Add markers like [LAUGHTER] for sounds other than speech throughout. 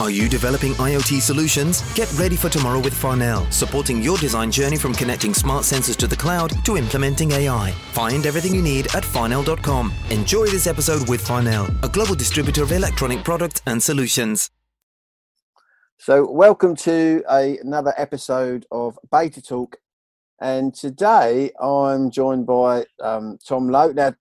Are you developing IoT solutions? Get ready for tomorrow with Farnell, supporting your design journey from connecting smart sensors to the cloud to implementing AI. Find everything you need at farnell.com. Enjoy this episode with Farnell, a global distributor of electronic products and solutions. So, welcome to a, another episode of Beta Talk. And today I'm joined by um, Tom Lowe. Now,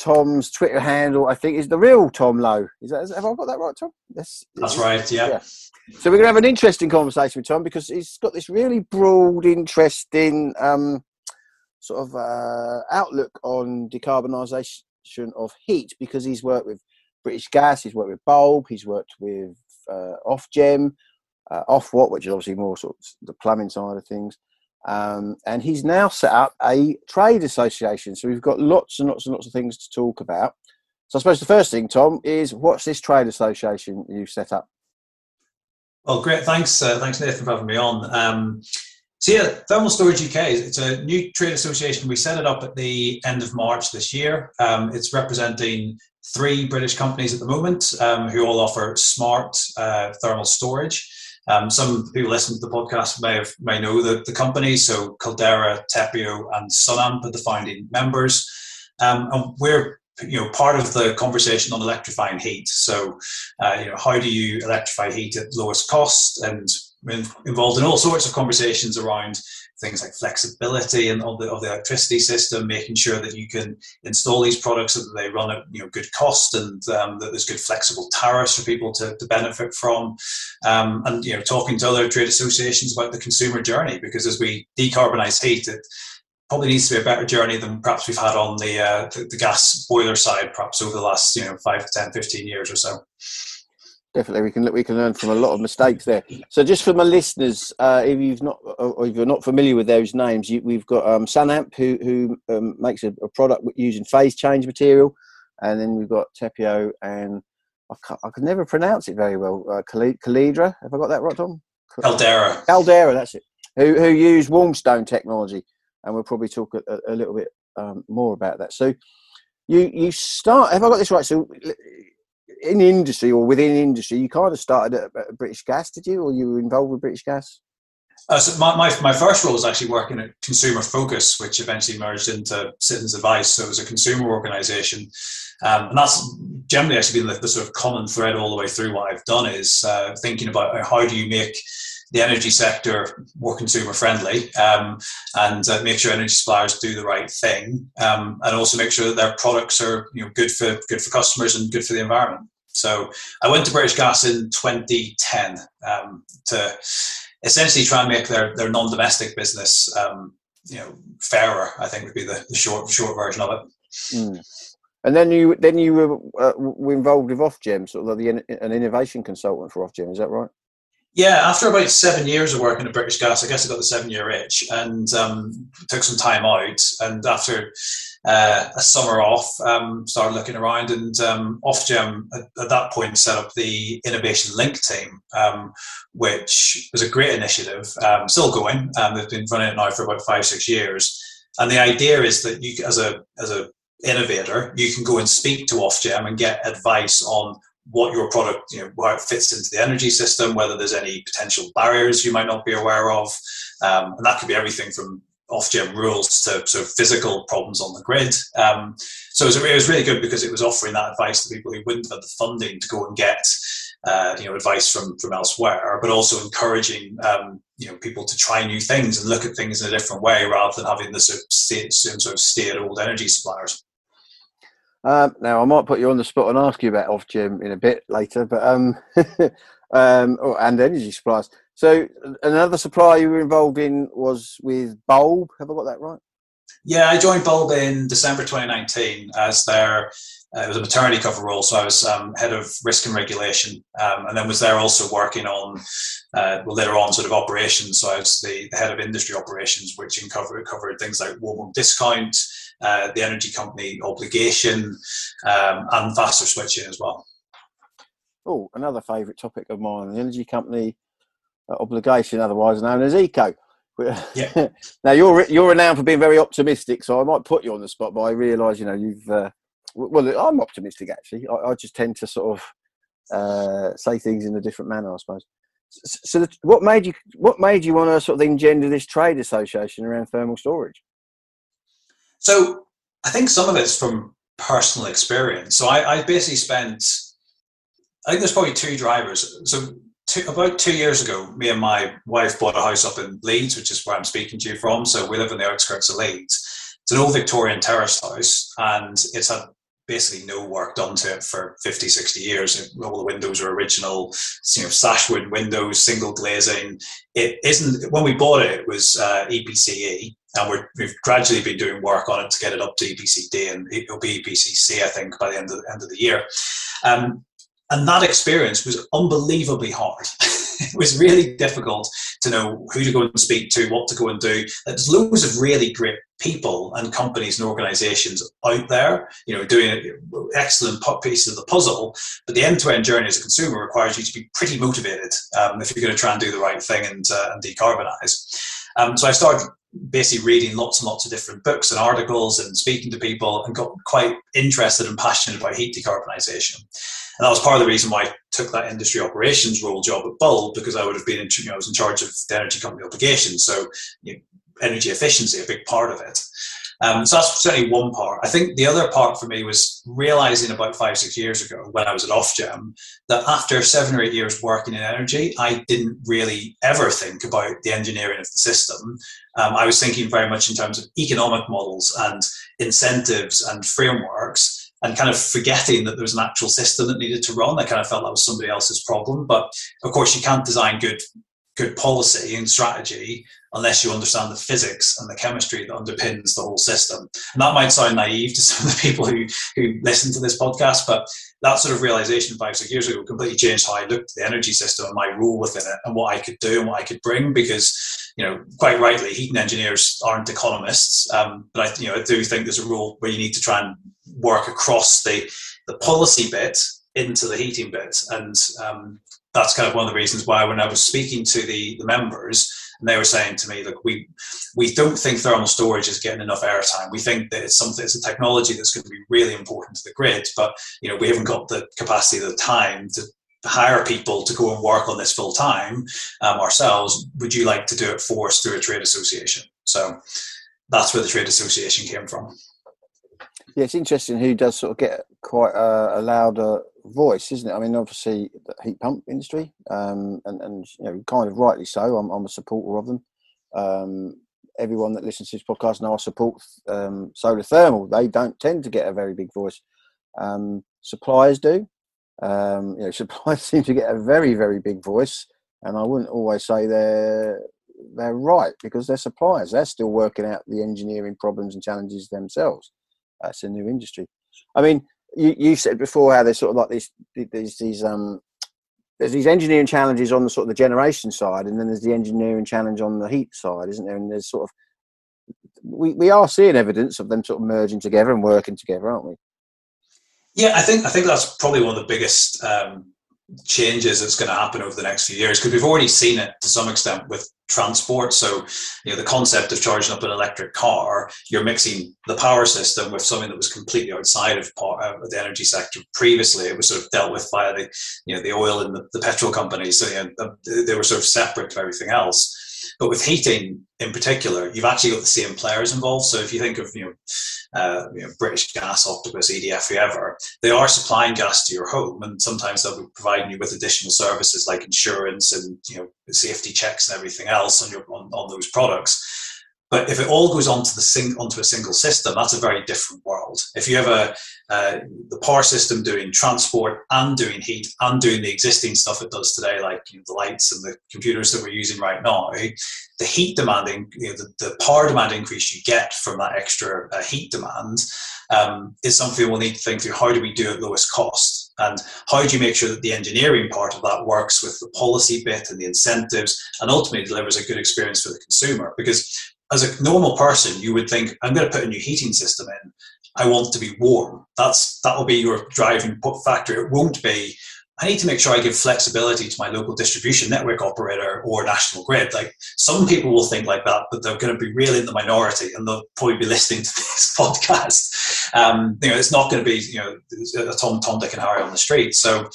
Tom's Twitter handle, I think, is the real Tom Lowe. Is that, have I got that right, Tom? That's, That's right, yeah. yeah. So we're going to have an interesting conversation with Tom because he's got this really broad, interesting um, sort of uh, outlook on decarbonisation of heat because he's worked with British Gas, he's worked with Bulb, he's worked with uh, Ofgem, uh, Ofwat, which is obviously more sort of the plumbing side of things. Um, and he's now set up a trade association. So we've got lots and lots and lots of things to talk about. So I suppose the first thing, Tom, is what's this trade association you've set up? Well, great. Thanks, uh, thanks Nathan for having me on. Um, so yeah, Thermal Storage UK, it's a new trade association. We set it up at the end of March this year. Um, it's representing three British companies at the moment um, who all offer smart uh, thermal storage. Um, some people listening to the podcast may have, may know the, the companies. So Caldera, Tepeo, and Sunamp are the founding members, um, and we're you know part of the conversation on electrifying heat. So uh, you know how do you electrify heat at lowest cost and involved in all sorts of conversations around things like flexibility and of the, of the electricity system, making sure that you can install these products so that they run at you know good cost and um, that there's good flexible tariffs for people to, to benefit from, um, and you know talking to other trade associations about the consumer journey because as we decarbonize heat, it probably needs to be a better journey than perhaps we've had on the, uh, the, the gas boiler side, perhaps over the last you know five, 10, 15 years or so definitely we can we can learn from a lot of mistakes there. So just for my listeners uh, if you've not or if you're not familiar with those names you, we've got um, sunamp who who um, makes a, a, product using phase change material. And then we've got tepeo and i, I can never pronounce it very well. Uh, calidra have i got that right tom? Caldera. Caldera that's it. Who, who use warmstone technology. And we'll probably talk a, a little bit um, more about that. So you you start have i got this right? So in industry or within industry, you kind of started at, British Gas, did you, or you were involved with British Gas? Uh, so my, my, my, first role was actually working at Consumer Focus, which eventually merged into Citizens Advice. So it was a consumer organisation, um, and that's generally actually been the, the, sort of common thread all the way through what I've done is uh, thinking about how do you make the energy sector more consumer friendly um, and uh, make sure energy suppliers do the right thing um, and also make sure that their products are you know good for good for customers and good for the environment so I went to British Gas in 2010 um, to essentially try and make their, their non-domestic business um, you know fairer I think would be the, the short short version of it mm. And then you then you were, uh, were involved with Ofgem, sort of the, an innovation consultant for Ofgem. Is that right? Yeah, after about seven years of working at British Gas, I guess I got the seven year itch and um, took some time out. And after uh, a summer off, um, started looking around, and um, Ofgem at, at, that point set up the Innovation Link team, um, which was a great initiative, um, still going. Um, they've been running it now for about five, six years. And the idea is that you, as a as a innovator, you can go and speak to Ofgem and get advice on what your product, you know, how it fits into the energy system, whether there's any potential barriers you might not be aware of, um, and that could be everything from Ofgem rules to sort of physical problems on the grid. Um, so it was, it was, really good because it was offering that advice to people who wouldn't have had the funding to go and get, uh, you know, advice from from elsewhere, but also encouraging, um, you know, people to try new things and look at things in a different way rather than having the sort of stay, sort of stay old energy suppliers. Um, now I might put you on the spot and ask you about Ofgem in a bit later, but um, [LAUGHS] um, oh, and energy supplies. So another supplier you were involved in was with Bulb. Have I got that right? Yeah, I joined Bulb in December 2019 as their uh, it was a maternity cover role, so I was um, head of risk and regulation, um, and then was there also working on uh, well later on sort of operations. So I was the, the head of industry operations, which covered covered things like warm discount, uh, the energy company obligation, um, and faster switching as well. Oh, another favourite topic of mine: the energy company uh, obligation, otherwise known as ECO. [LAUGHS] Yeah. now you're you're renowned for being very optimistic, so I might put you on the spot, but I realise you know you've uh, well, I'm optimistic actually. I, I, just tend to sort of uh, say things in a different manner, I suppose. So, what made you what made you want to sort of engender this trade association around thermal storage? So, I think some of it's from personal experience. So, I, I basically spent. I think there's probably two drivers. So, two, about two years ago, me and my wife bought a house up in Leeds, which is where I'm speaking to you from. So, we live in the outskirts of Leeds. It's an old Victorian terrace house, and it's had basically no work done to it for 50, 60 years. All the windows are original, you know, sashwood windows, single glazing. It isn't, when we bought it, it was uh, EPCE, and we have gradually been doing work on it to get it up to EPCD, and it'll be EPCC, I think, by the end of, the end of the year. Um, and that experience was unbelievably hard. [LAUGHS] it was really difficult to know who to go and speak to, what to go and do. There's loads of really great people and companies and organizations out there, you know, doing excellent pieces of the puzzle. But the end-to-end journey as a consumer requires you to be pretty motivated um, if you're going to try and do the right thing and, uh, and decarbonize. Um, so I started basically reading lots and lots of different books and articles and speaking to people and got quite interested and passionate about heat decarbonisation. And that was part of the reason why I took that industry operations role job at Bulb because I would have been in, you know, I was in charge of the energy company obligations. So you know, energy efficiency, a big part of it. Um, so that's certainly one part. I think the other part for me was realizing about five, six years ago when I was at Ofgem that after seven or eight years working in energy, I didn't really ever think about the engineering of the system. Um, I was thinking very much in terms of economic models and incentives and frameworks and kind of forgetting that there was an actual system that needed to run. I kind of felt that was somebody else's problem. But of course, you can't design good good policy and strategy unless you understand the physics and the chemistry that underpins the whole system. And that might sound naive to [LAUGHS] some of the people who, who listen to this podcast, but that sort of realization five, six years ago completely changed how I looked at the energy system and my role within it and what I could do and what I could bring because, you know, quite rightly, heating engineers aren't economists. Um, but I, you know, I do think there's a role where you need to try and work across the, the policy bit into the heating bit. And um, that's kind of one of the reasons why when I was speaking to the, the members, and they were saying to me, look, we we don't think thermal storage is getting enough airtime. We think that it's something, it's a technology that's going to be really important to the grid, but you know, we haven't got the capacity, the time to hire people to go and work on this full time um, ourselves. Would you like to do it for us through a trade association? So that's where the trade association came from. Yeah, it's interesting who does sort of get quite a, a louder voice, isn't it? I mean, obviously, the heat pump industry, um, and, and you know, kind of rightly so. I'm, I'm a supporter of them. Um, everyone that listens to this podcast now I support um, solar thermal. They don't tend to get a very big voice. Um, suppliers do. Um, you know, [LAUGHS] suppliers seem to get a very, very big voice, and I wouldn't always say they're they're right because they're suppliers. They're still working out the engineering problems and challenges themselves. That's a new industry. I mean, you, you said before how there's sort of like these these these um there's these engineering challenges on the sort of the generation side, and then there's the engineering challenge on the heat side, isn't there? And there's sort of we, we are seeing evidence of them sort of merging together and working together, aren't we? Yeah, I think I think that's probably one of the biggest um, changes that's going to happen over the next few years because we've already seen it to some extent with transport. So you know the concept of charging up an electric car you're mixing the power system with something that was completely outside of uh, the energy sector previously. It was sort of dealt with via the you know the oil and the, the petrol companies. So you know, they were sort of separate to everything else but with heating in particular, you've actually got the same players involved. So if you think of you know, uh, you know British Gas, Octopus, EDF, whoever, they are supplying gas to your home, and sometimes they'll be providing you with additional services like insurance and you know safety checks and everything else on your on, on those products. But if it all goes onto the sing, onto a single system, that's a very different world. If you have a uh, the power system doing transport and doing heat and doing the existing stuff it does today, like you know, the lights and the computers that we're using right now, the heat demanding, you know, the, the power demand increase you get from that extra uh, heat demand um, is something we'll need to think through. How do we do it lowest cost? And how do you make sure that the engineering part of that works with the policy bit and the incentives and ultimately delivers a good experience for the consumer? Because as a normal person, you would think, I'm going to put a new heating system in. I want to be warm. That's that will be your driving factor. It won't be. I need to make sure I give flexibility to my local distribution network operator or national grid. Like some people will think like that, but they're going to be really in the minority, and they'll probably be [LAUGHS] listening to this [LAUGHS] podcast. Um, you know, it's not going to be you know a Tom, Tom, Dick, and Harry on the street. So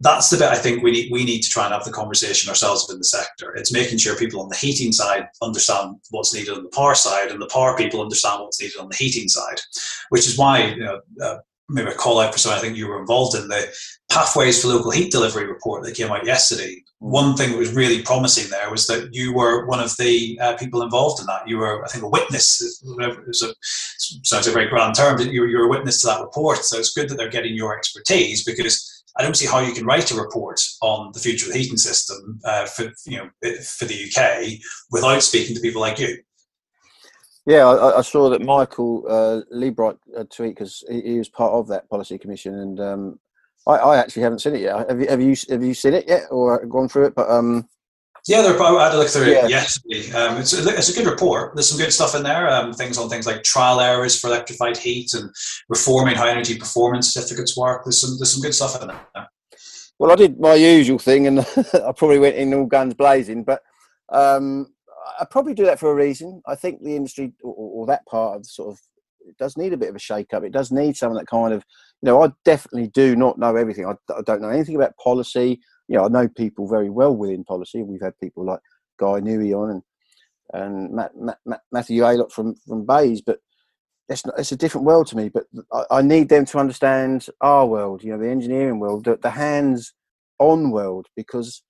that's the bit I think we need we need to try and have the conversation ourselves within the sector. It's making sure people on the heating side understand what's needed on the power side, and the power people understand what's needed on the heating side, which is why you know. Uh, maybe a call out for something I think you were involved in the pathways for local heat delivery report that came out yesterday. One thing that was really promising there was that you were one of the uh, people involved in that. You were, I think, a witness. It was a, sounds a very grand term, but you you were a witness to that report. So it's good that they're getting your expertise because I don't see how you can write a report on the future of the heating system uh, for you know for the UK without speaking to people like you. Yeah, I, I saw that Michael uh, uh, tweet because he, he, was part of that policy commission, and um, I, I, actually haven't seen it yet. Have you have you have you seen it yet or gone through it? But um, yeah, they're, I had to look through yeah. it yesterday. Um, it's, a, it's a good report. There's some good stuff in there. Um, things on things like trial errors for electrified heat and reforming how energy performance certificates work. There's some there's some good stuff in there. Well, I did my usual thing, and [LAUGHS] I probably went in all guns blazing. But um, I probably do that for a reason. I think the industry or, or that part of the sort of it does need a bit of a shake up. It does need someone that kind of, you know, I definitely do not know everything. I, I don't know anything about policy. You know, I know people very well within policy. We've had people like Guy Newey on and and Matt, Matt, Matt, Matthew Aylott from from but it's not, it's a different world to me. But I, I, need them to understand our world. You know, the engineering world, the, the hands on world, because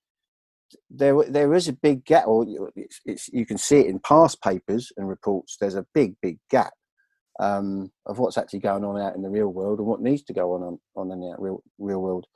there there is a big gap, or it's, it's, you can see it in past papers and reports. There's a big big gap um, of what's actually going on out in the real world and what needs to go on on, on in the real real world.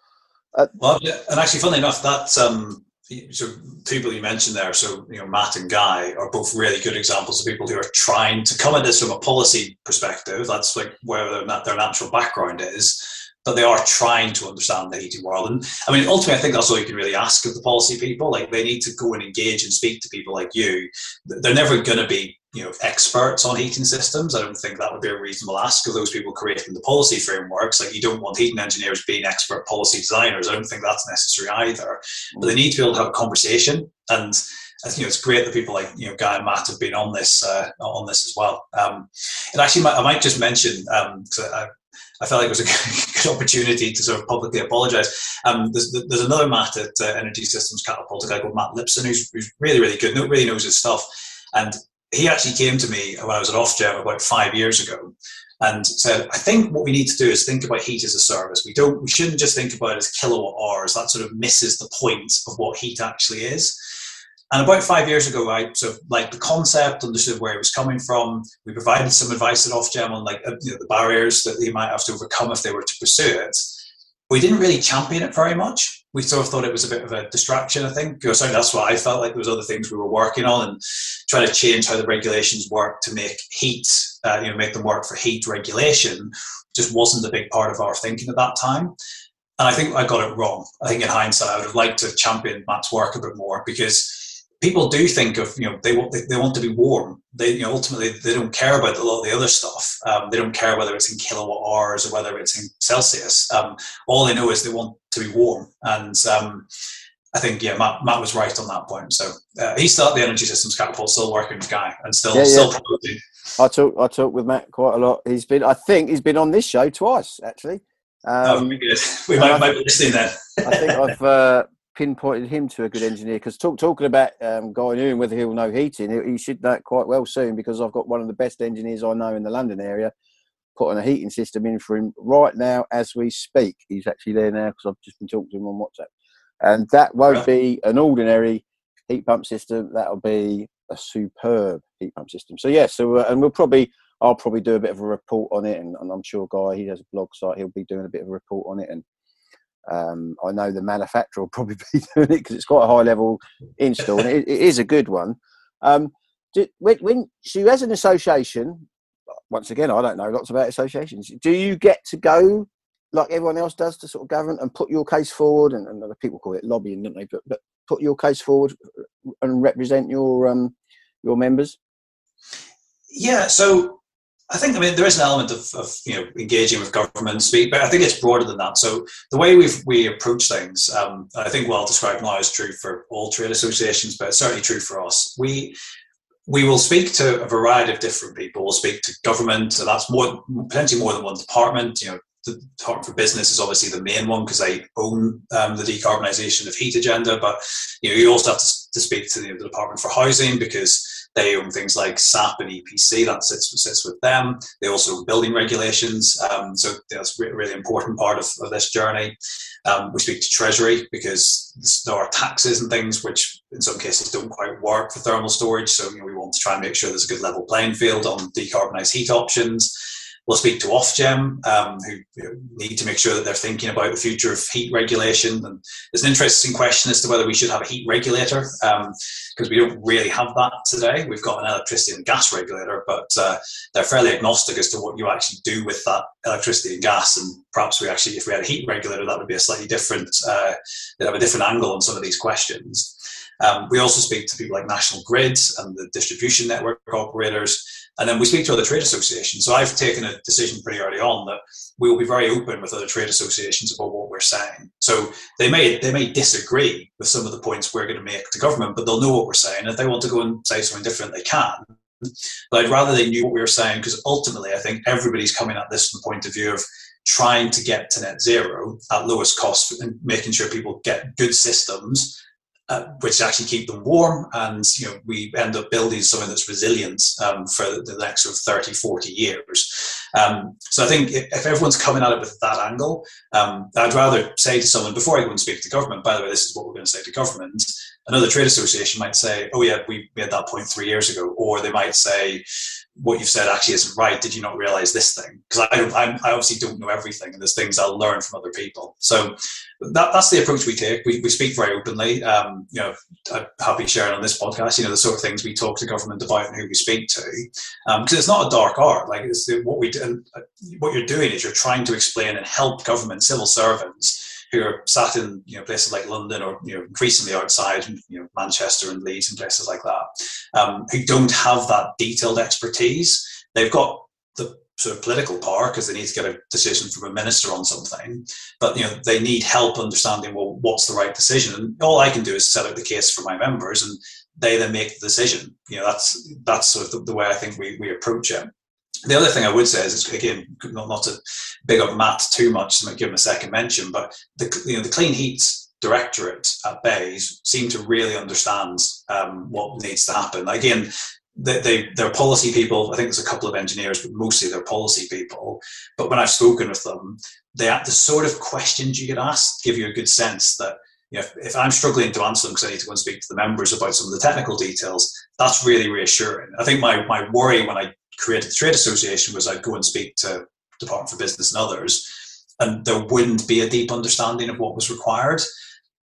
Uh, well, and actually, funnily enough, that um, so people you mentioned there, so you know Matt and Guy are both really good examples of people who are trying to come at this from a policy perspective. That's like where their, natural background is but they are trying to understand the heating world. And I mean, ultimately, I think that's all you can really ask of the policy people. Like, they need to go and engage and speak to people like you. They're never going to be, you know, experts on heating systems. I don't think that would be a reasonable ask of those people creating the policy frameworks. Like, you don't want heating engineers being expert policy designers. I don't think that's necessary either. But they need to be able to have a conversation and. I think it's great that people like you know Guy and Matt have been on this uh, on this as well. Um, and actually, I might just mention um, because I, I felt like it was a [LAUGHS] good opportunity to sort of publicly apologise. Um, there's, there's another Matt at uh, Energy Systems Catapult, a guy called Matt Lipson, who's, who's really, really good, really knows his stuff. And he actually came to me when I was at Ofgem about five years ago and said, I think what we need to do is think about heat as a service. We don't, we shouldn't just think about it as kilowatt hours. That sort of misses the point of what heat actually is. And about five years ago, I sort of like the concept, understood where it was coming from. We provided some advice at Ofgem on like uh, you know, the barriers that they might have to overcome if they were to pursue it. We didn't really champion it very much. We sort of thought it was a bit of a distraction. I think, or sorry, that's what I felt like. There was other things we were working on and trying to change how the regulations work to make heat, uh, you know, make them work for heat regulation. Just wasn't a big part of our thinking at that time. And I think I got it wrong. I think in hindsight, I would have liked to champion Matt's work a bit more because people do think of you know they want they, they want to be warm. They you know ultimately they don't care about a lot of the other stuff. Um, they don't care whether it's in kilowatt hours or whether it's in Celsius. Um, all they know is they want to be warm. And um, I think yeah, Matt, Matt was right on that point. So uh, he's still at the Energy Systems Catapult, still working with Guy, and still yeah, still promoting. I talk I talk with Matt quite a lot. He's been I think he's been on this show twice actually. Um, oh, good. [LAUGHS] We might, might be listening then. I think I've [LAUGHS] uh, pinpointed him to a good engineer because talk, talking about um, Guy Newey whether he'll know heating, he, he, should know quite well soon because I've got one of the best engineers I know in the London area putting a heating system in for him right now as we speak. He's actually there now because I've just been talking to him on WhatsApp, and that won't be an ordinary heat pump system. That'll be a superb heat pump system. So yeah, so uh, and we'll probably. I'll probably do a bit of a report on it, and, and I'm sure Guy he has a blog site. He'll be doing a bit of a report on it, and um, I know the manufacturer will [LAUGHS] probably be doing it because it's quite a high level install, and it, it is a good one. Um, do, when, when so an association, once again, I don't know lots about associations. Do you get to go like everyone else does to sort of government and put your case forward? And, and people call it lobbying, don't they? But, but put your case forward and represent your um, your members. Yeah. So I think I mean there is an element of, of you know engaging with government speak, but I think it's broader than that. So the way we we approach things, um, I think well described now is true for all trade associations, but it's certainly true for us. We we will speak to a variety of different people. We'll speak to government, so that's more potentially more than one department. You know, the Department for Business is obviously the main one because I own um, the decarbonisation of heat agenda. But you know, you also have to, to speak to the, the Department for Housing because they own things like SAP and EPC that sits, sits with them. They also own building regulations, um, so that's a really important part of, of this journey. Um, we speak to Treasury because there are taxes and things which, in some cases, don't quite work for thermal storage. So you know, we want to try and make sure there's a good level playing field on decarbonised heat options. We'll speak to Ofgem, um, who need to make sure that they're thinking about the future of heat regulation. And there's an interesting question as to whether we should have a heat regulator, because um, we don't really have that today. We've got an electricity and gas regulator, but uh, they're fairly agnostic as to what you actually do with that electricity and gas. And perhaps we actually, if we had a heat regulator, that would be a slightly different, uh, they'd have a different angle on some of these questions. Um, we also speak to people like National Grid and the distribution network operators and then we speak to other trade associations. So I've taken a decision pretty early on that we will be very open with other trade associations about what we're saying. So they may they may disagree with some of the points we're going to make to government, but they'll know what we're saying. If they want to go and say something different, they can. But I'd rather they knew what we were saying because ultimately I think everybody's coming at this from the point of view of trying to get to net zero at lowest cost and making sure people get good systems uh, which actually keep them warm. And you know we end up building something that's resilient um, for the next sort of 30 40 years. Um, so i think if everyone's coming at it with that angle um, i'd rather say to someone before i go and speak to government by the way this is what we're going to say to government another trade association might say oh yeah we made that point three years ago. Or they might say what you've said actually isn't right. Did you not realize this thing? Because I, I, I, obviously don't know everything, and there's things I'll learn from other people. So that, that's the approach we take. We, we speak very openly. Um, you know, I'm happy sharing on this podcast. You know, the sort of things we talk to government about and who we speak to, because um, it's not a dark art. Like it's what we do. Uh, what you're doing is you're trying to explain and help government civil servants who are sat in you know places like London or you know increasingly outside you know Manchester and Leeds and places like that, um, who don't have that detailed expertise. They've got the sort of political power because they need to get a decision from a minister on something, but you know they need help understanding well what's the right decision. And all I can do is set out the case for my members, and they then make the decision. You know that's that's sort of the, the way I think we we approach it. The other thing I would say is, again, not, not to big up Matt too much, to give him a second mention, but the, you know, the Clean Heat Directorate at BEIS seem to really understand um, what needs to happen. Again, they, they, they're policy people. I think there's a couple of engineers, but mostly they're policy people. But when I've spoken with them, they the sort of questions you get asked give you a good sense that you know, if, if, I'm struggling to answer them because I need to go and speak to the members about some of the technical details, that's really reassuring. I think my, my worry when I created the trade association was I'd go and speak to Department for Business and others, and there wouldn't be a deep understanding of what was required.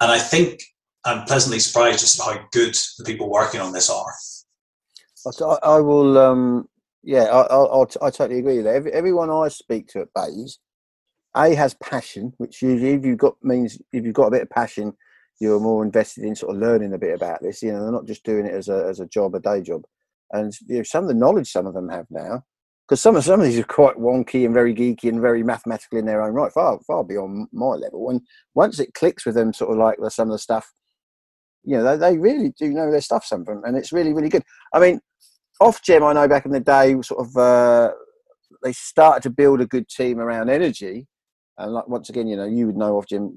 And I think I'm pleasantly surprised just how good the people working on this are. So I, I will, um, yeah, I, I, I, totally agree with that. Every, everyone I speak to at BEIS, A has passion, which usually if you've got means if you've got a bit of passion, you're more invested in sort of learning a bit about this. You know, they're not just doing it as a as a job, a day job and you know, some of the knowledge some of them have now, because some of some of these are quite wonky and very geeky and very mathematical in their own right, far far beyond my level. And once it clicks with them, sort of like some of the stuff, you know, they, they really do know their stuff. Some of them, and it's really really good. I mean, Ofgem, I know back in the day, sort of uh, they started to build a good team around energy. And like, once again, you know, you would know Ofgem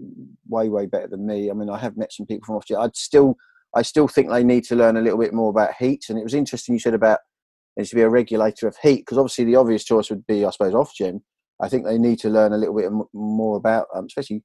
way way better than me. I mean, I have met some people from Ofgem. I'd still I still think they need to learn a little bit more about heat. And it was interesting you said about there to be a regulator of heat because obviously the obvious choice would be, I suppose, Ofgem. I think they need to learn a little bit more about, um, especially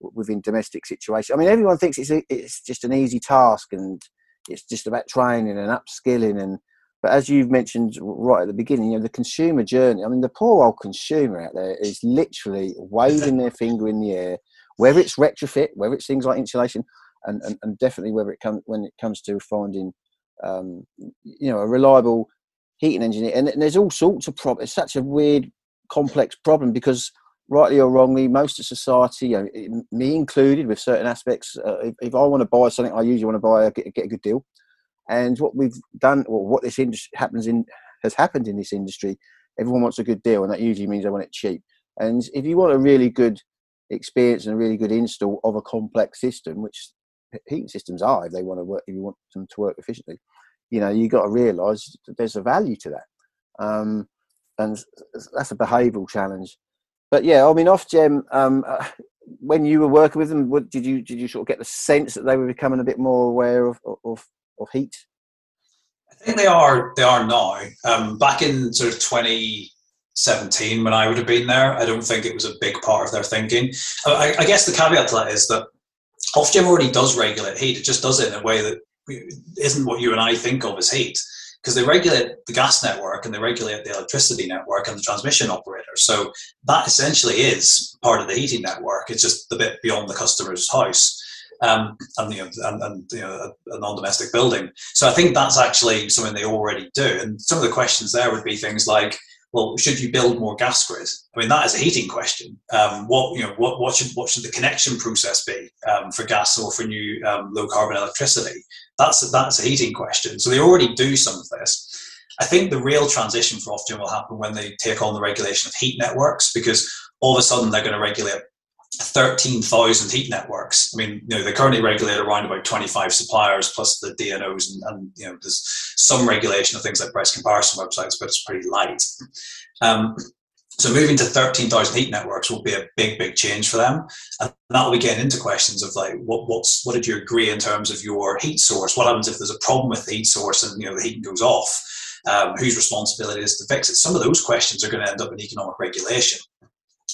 within domestic situations. I mean, everyone thinks it's a, it's just an easy task and it's just about training and upskilling and. But as you've mentioned right at the beginning, you know the consumer journey. I mean, the poor old consumer out there is literally waving their finger in the air, whether it's retrofit, whether it's things like insulation and, and, and definitely whether it comes when it comes to finding um, you know a reliable heating engineer and, and there's all sorts of problems it's such a weird complex problem because rightly or wrongly most of society you know, me included with certain aspects uh, if, if, i want to buy something i usually want to buy a, get, get a good deal. And what we've done or what this industry happens in has happened in this industry everyone wants a good deal and that usually means they want it cheap. And if you want a really good experience and a really good install of a complex system which heating systems are if they want to work if you want them to work efficiently you know you got to realize there's a value to that um, and that's a behavioral challenge but yeah, I mean, Ofgem. Um, uh, when you were working with them, what, did you did you sort of get the sense that they were becoming a bit more aware of of, of heat? I think they are. They are now. Um, back in sort of twenty 17 when I would have been there. I don't think it was a big part of their thinking. I, I guess the caveat to that is that Ofgem already does regulate heat. It just does it in a way that isn't what you and I think of as heat because they regulate the gas network and they regulate the electricity network and the transmission operator. So that essentially is part of the heating network. It's just the bit beyond the customer's house. Um, and you know, and, and you know, a, a, non-domestic building. So I think that's actually something they already do. And some of the questions there would be things like, well, should you build more gas grid? I mean, that is a heating question. Um, what you know, what, what should what should the connection process be um, for gas or for new um, low carbon electricity? That's a, that's a heating question. So they already do some of this. I think the real transition for Ofgem will happen when they take on the regulation of heat networks, because all of a sudden they're going to regulate 13,000 heat networks. I mean, you know, they currently regulate around about 25 suppliers plus the DNOs, and, and you know, there's some regulation of things like price comparison websites, but it's pretty light. Um, so moving to 13,000 heat networks will be a big, big change for them, and that will be getting into questions of like, what, what's, what did you agree in terms of your heat source? What happens if there's a problem with the heat source and you know the heating goes off? Um, whose responsibility is to fix it? Some of those questions are going to end up in economic regulation,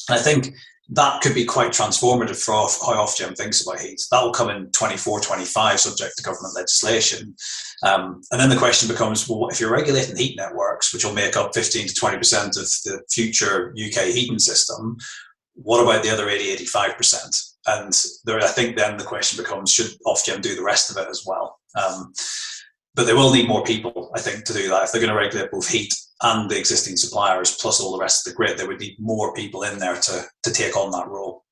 and I think that could be quite transformative for how Ofgem thinks about heat. That will come in 24, 25, subject to government legislation. Um, and then the question becomes, well, if you're regulating heat networks, which will make up 15 to 20% of the future UK heating system, what about the other 80, 85%? And there, I think then the question becomes, should Ofgem do the rest of it as well? Um, but they will need more people, I think, to do that. If they're going to regulate both heat and the existing suppliers, plus all the rest of the grid, they would need more people in there to, to take on that role.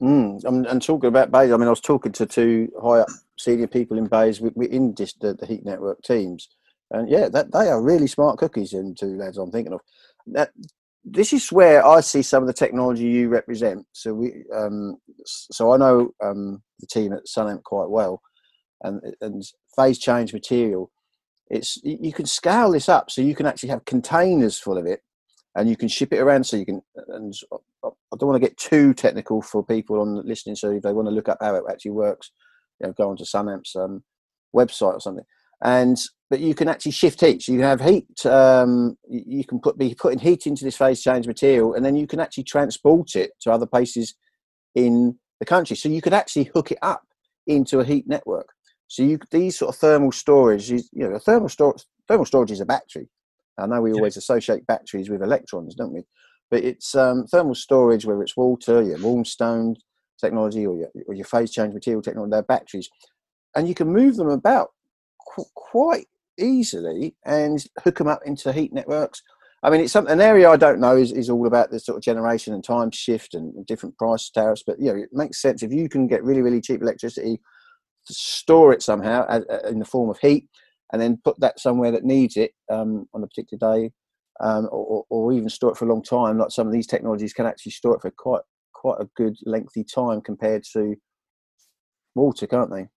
Mm, and, talking about BEIS, I mean, I was talking to two high up senior people in BEIS in this, the, the heat network teams, and yeah, that they are really smart cookies. And two lads I'm thinking of. That this is where I see some of the technology you represent. So we, um, so I know um, the team at Sunamp quite well, and and phase change material. It's you can scale this up so you can actually have containers full of it, and you can ship it around. So you can. And I don't want to get too technical for people on listening. So if they want to look up how it actually works, you know, go onto Sunamp's um, website or something. And but you can actually shift heat. So you have heat. Um, you can put be putting heat into this phase change material, and then you can actually transport it to other places in the country. So you could actually hook it up into a heat network. So you these sort of thermal storage, you know, a thermal storage thermal storage is a battery. I know we always associate batteries with electrons, don't we? But it's um, thermal storage, whether it's water, your warm stone technology, or your, or your phase change material technology, they're batteries, and you can move them about qu- quite easily and hook them up into heat networks. I mean, it's some, an area I don't know is, is all about the sort of generation and time shift and different price tariffs. But you know, it makes sense if you can get really, really cheap electricity store it somehow in the form of heat, and then put that somewhere that needs it um, on a particular day, um, or, or, even store it for a long time. Like some of these technologies can actually store it for quite quite a good lengthy time compared to water, can't they?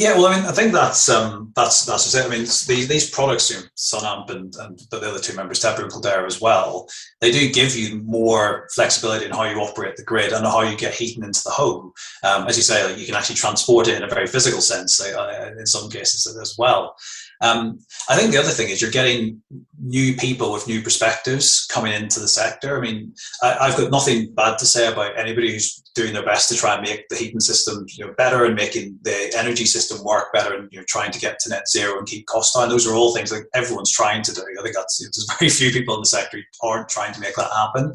Yeah, well, I mean, I think that's um, that's that's it. I mean, these these products, you know, Sunamp and and the other two members, Tepeo and Caldera as well, they do give you more flexibility in how you operate the grid and how you get heating into the home. Um, as you say, like you can actually transport it in a very physical sense, uh, in some cases as well. Um, I think the other thing is you're getting new people with new perspectives coming into the sector. I mean, I, have got nothing bad to say about anybody who's doing their best to try and make the heating system you know, better and making the energy system work better and you know, trying to get to net zero and keep costs down. Those are all things that everyone's trying to do. I think that's there's [LAUGHS] very few people in the sector who aren't trying to make that happen.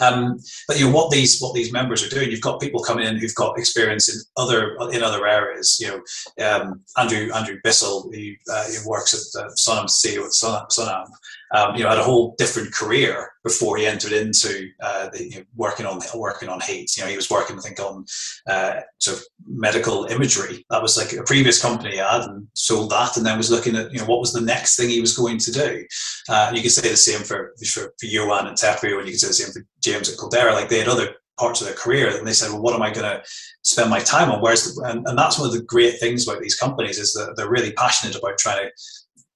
Um, but you know what these what these members are doing. You've got people coming in who've got experience in other in other areas. You know, um, Andrew Andrew Bissell, uh, works at uh, Sunamp CEO at Sunamp um, you know, had a whole different career before he entered into uh, the, you know, working on working on heat. You know, he was working, I think, on uh, sort of medical imagery. That was like a previous company he had and sold that, and then was looking at you know what was the next thing he was going to do. Uh, you could say the same for for, for Johan and Tepeo, and you could say the same for James at Caldera. Like they had other parts of their career and they said well what am i going to spend my time on where's the, and, and that's one of the great things about these companies is that they're really passionate about trying to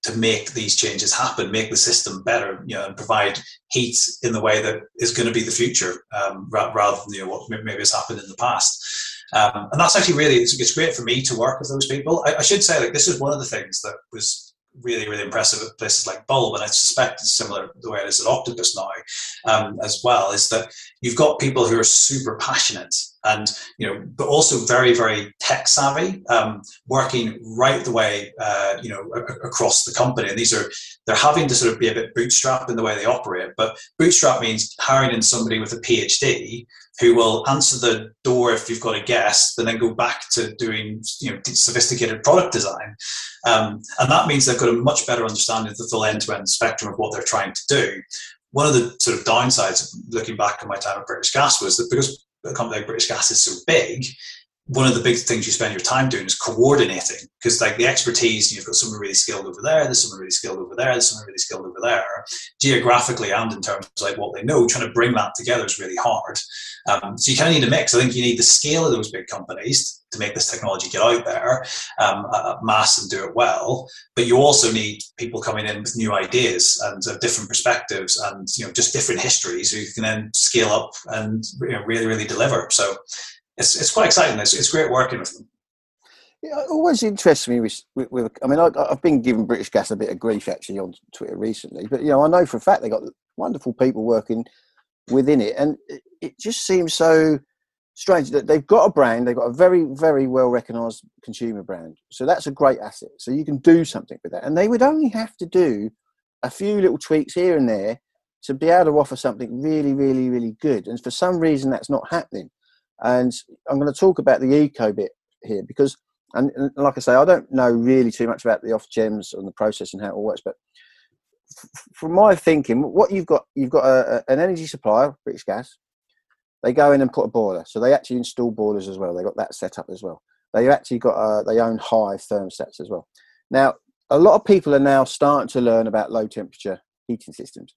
to make these changes happen, make the system better, you know, and provide heat in the way that is going to be the future, um, rather than you know what maybe has happened in the past. Um, and that's actually really it's, it's, great for me to work with those people. I, I, should say, like this is one of the things that was really really impressive at places like Bulb, and I suspect it's similar the way it is at Octopus now um, as well. Is that you've got people who are super passionate and you know, but also very very tech savvy, um, working right the way uh, you know across the company. And these are they're having to sort of be a bit bootstrap in the way they operate. But bootstrap means hiring in somebody with a PhD who will answer the door if you've got a guest, and then go back to doing you know sophisticated product design. Um, and that means they've got a much better understanding of the full end-to-end spectrum of what they're trying to do. One of the sort of downsides, of looking back on my time at British Gas, was that because a company like British Gas is so big, one of the big things you spend your time doing is coordinating because like the expertise you've got someone really skilled over there there's someone really skilled over there there's someone really skilled over there geographically and in terms of like what they know trying to bring that together is really hard. Um, so you kind of need a mix. I think you need the scale of those big companies to make this technology get out there um, mass and do it well but you also need people coming in with new ideas and uh, different perspectives and you know just different histories who can then scale up and you know, really really deliver. So it's, it's quite exciting. It's, it's great working with them. Yeah, it always interests me with, with, with I mean, I, have been giving British Gas a bit of grief actually on Twitter recently, but you know, I know for a fact they got wonderful people working within it, and it, it just seems so strange that they've got a brand, they've got a very, very well recognised consumer brand, so that's a great asset. So you can do something with that, and they would only have to do a few little tweaks here and there to be able to offer something really, really, really good. And for some reason, that's not happening. And I'm going to talk about the eco bit here because, and, like I say, I don't know really too much about the Ofgems and the process and how it all works, but f- from my thinking, what you've got, you've got a, a, an energy supplier, British Gas. They go in and put a boiler, so they actually install boilers as well. They got that set up as well. They actually got uh, they own Hive thermostats as well. Now, a lot of people are now starting to learn about low temperature heating systems,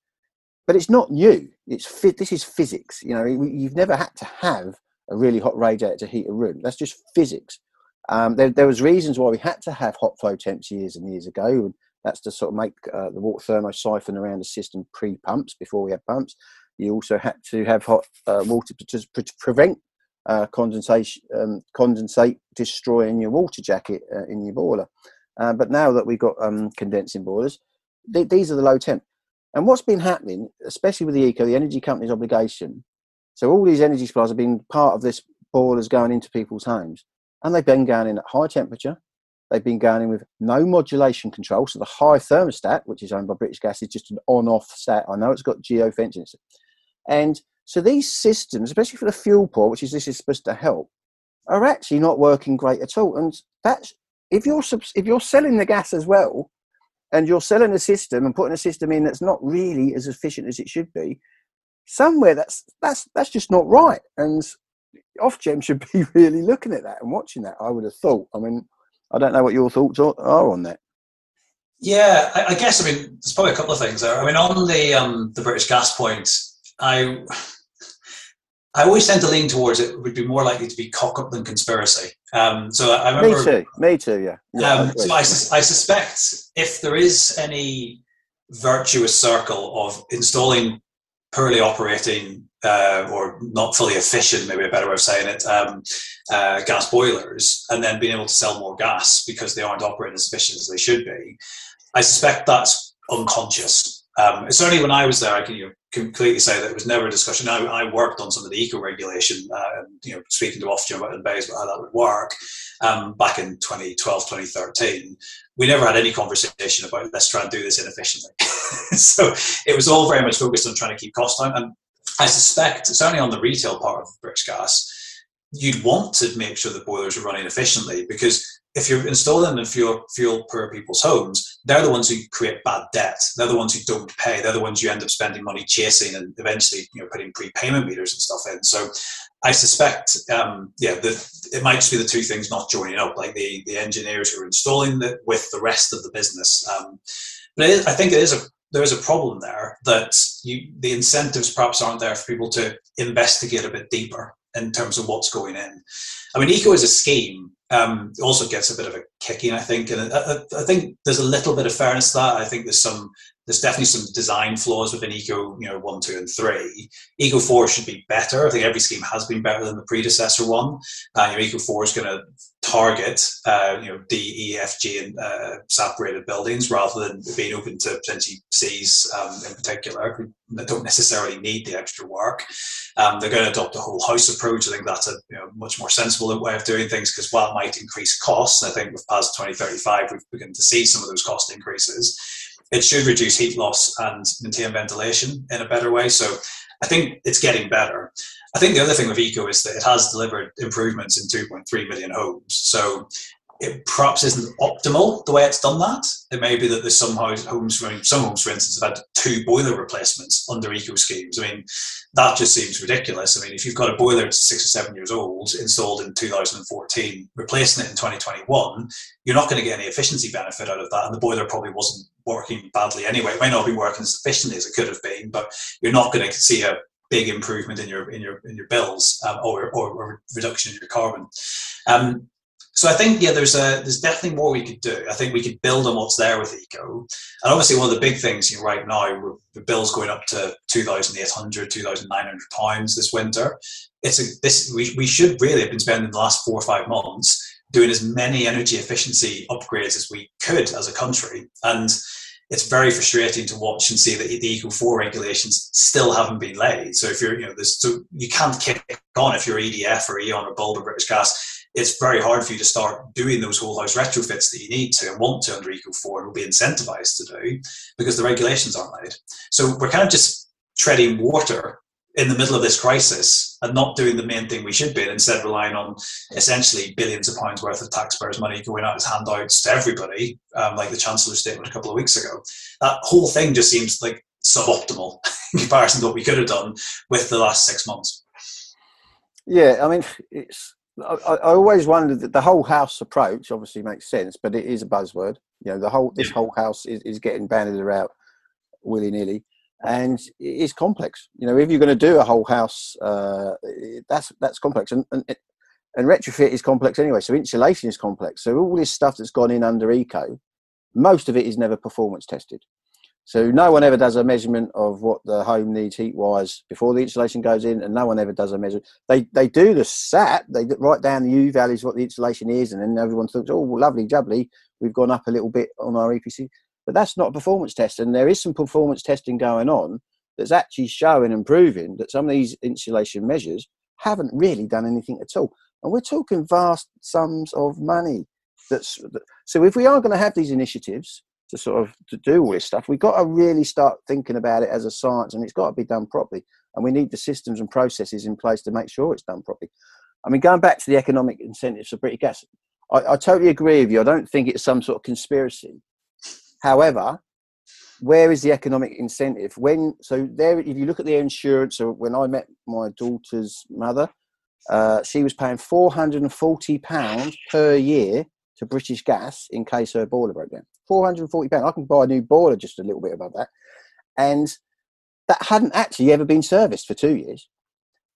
but it's not new. It's this is physics. You know, you've never had to have a really hot radiator to heat a room. That's just physics. Um, there, there, was reasons why we had to have hot flow temps years and years ago. And that's to sort of make uh, the water thermo siphon around the system pre-pumps before we had pumps. You also had to have hot uh, water to, pre- prevent uh, condensation, um, condensate destroying your water jacket uh, in your boiler. Uh, but now that we've got um, condensing boilers, th- these are the low temp. And what's been happening, especially with the eco, the energy company's obligation so all these energy supplies have been part of this boilers going into people's homes, and they've been going in at high temperature. They've been going in with no modulation control. So the Hive thermostat, which is owned by British Gas, is just an on-off stat. I know it's got geofencing, and so these systems, especially for the fuel poor, which is this is supposed to help, are actually not working great at all. And that's if you're if you're selling the gas as well, and you're selling a system and putting a system in that's not really as efficient as it should be, somewhere that's that's that's just not right. And Ofgem should [LAUGHS] be really looking at that and watching that. I would have thought. I mean, I don't know what your thoughts are, on that. Yeah, I, I, guess. I mean, there's probably a couple of things there. I mean, on the um, the British gas point, I I always tend to lean towards it would be more likely to be cock up than conspiracy. Um, so I remember. Me too. Me too. Yeah. yeah um, so I, I suspect if there is any virtuous circle of installing poorly operating uh, or not fully efficient, maybe a better way of saying it, um, uh, gas boilers, and then being able to sell more gas because they aren't operating as efficient as they should be. I suspect that's unconscious. Um, certainly, when I was there, I can you know, completely say that it was never a discussion. I, I worked on some of the eco regulation, uh, and you know, speaking to Ofgem the BEIS about how that would work um, back in 2012, 2013. We never had any conversation about let's try and do this inefficiently. [LAUGHS] so it was all very much focused on trying to keep costs down. And I suspect, certainly on the retail part of British Gas, you'd want to make sure the boilers are running efficiently because if you're installing fuel, fuel poor people's homes, they're the ones who create bad debt. They're the ones who don't pay. They're the ones you end up spending money chasing and eventually, you know, putting prepayment meters and stuff in. So I suspect, um, yeah, that it might just be the two things not joining up, like the, the engineers who are installing it with the rest of the business. Um, but I think it is a there is a problem there that you, the incentives perhaps aren't there for people to investigate a bit deeper in terms of what's going in. I mean, eco is a scheme um, also gets a bit of a kicking, I think. And I, I, think there's a little bit of fairness to that. I think there's some there's definitely some design flaws within Eco, you know, one, two, and three. Eco four should be better. I think every scheme has been better than the predecessor one. Uh, you know, Eco four is going to target, uh, you know, D, E, F, G, and uh, separated buildings rather than being open to potentially Cs um, in particular that don't necessarily need the extra work. Um, they're going to adopt a whole house approach. I think that's a you know, much more sensible way of doing things because while it might increase costs, I think with PAS 2035 we've begun to see some of those cost increases it should reduce heat loss and maintain ventilation in a better way. So I think it's getting better. I think the other thing with Eco is that it has delivered improvements in 2.3 million homes. So it perhaps isn't optimal the way it's done that. It may be that there's some homes, some homes, for instance, have had two boiler replacements under eco schemes. I mean, that just seems ridiculous. I mean, if you've got a boiler that's six or seven years old, installed in 2014, replacing it in 2021, you're not going to get any efficiency benefit out of that. And the boiler probably wasn't working badly anyway. It may not be working as efficiently as it could have been, but you're not going to see a big improvement in your in your in your bills um, or, or, or reduction in your carbon. Um, so I think yeah, there's a there's definitely more we could do. I think we could build on what's there with eco, and obviously one of the big things you know, right now, the bills going up to 2,800, 2,900 pounds this winter. It's a this we, we should really have been spending the last four or five months doing as many energy efficiency upgrades as we could as a country, and it's very frustrating to watch and see that the Eco 4 regulations still haven't been laid. So if you're, you know, there's, so you can't kick on if you're EDF or E.ON or Bulb or British Gas it's very hard for you to start doing those whole house retrofits that you need to and want to under Eco 4 and will be incentivized to do because the regulations aren't laid. So we're kind of just treading water in the middle of this crisis and not doing the main thing we should be, and instead relying on essentially billions of pounds worth of taxpayers' money going out as handouts to everybody, um, like the Chancellor's statement a couple of weeks ago. That whole thing just seems like suboptimal [LAUGHS] in comparison to what we could have done with the last six months. Yeah, I mean, it's I, I, always wondered that the whole house approach obviously makes sense, but it is a buzzword. You know, the whole this whole house is, is getting banded around willy nilly, and it is complex. You know, if you're going to do a whole house, uh, that's that's complex, and, and and retrofit is complex anyway. So insulation is complex. So all this stuff that's gone in under eco, most of it is never performance tested. So no one ever does a measurement of what the home needs heat wise before the insulation goes in, and no one ever does a measure. They they do the SAT, they write down the U values, what the insulation is, and then everyone thinks, oh, lovely, jubbly, we've gone up a little bit on our EPC. But that's not a performance test, and there is some performance testing going on that's actually showing and proving that some of these insulation measures haven't really done anything at all. And we're talking vast sums of money. That's so if we are going to have these initiatives to sort of to do all this stuff. We've got to really start thinking about it as a science, and it's got to be done properly. And we need the systems and processes in place to make sure it's done properly. I mean, going back to the economic incentives for British Gas, I, I totally agree with you. I don't think it's some sort of conspiracy. However, where is the economic incentive? When so there, if you look at the insurance, or when I met my daughter's mother, uh, she was paying four hundred and forty pounds per year to British Gas in case her boiler broke down. £440. I can buy a new boiler just a little bit above that. And that hadn't actually ever been serviced for two years.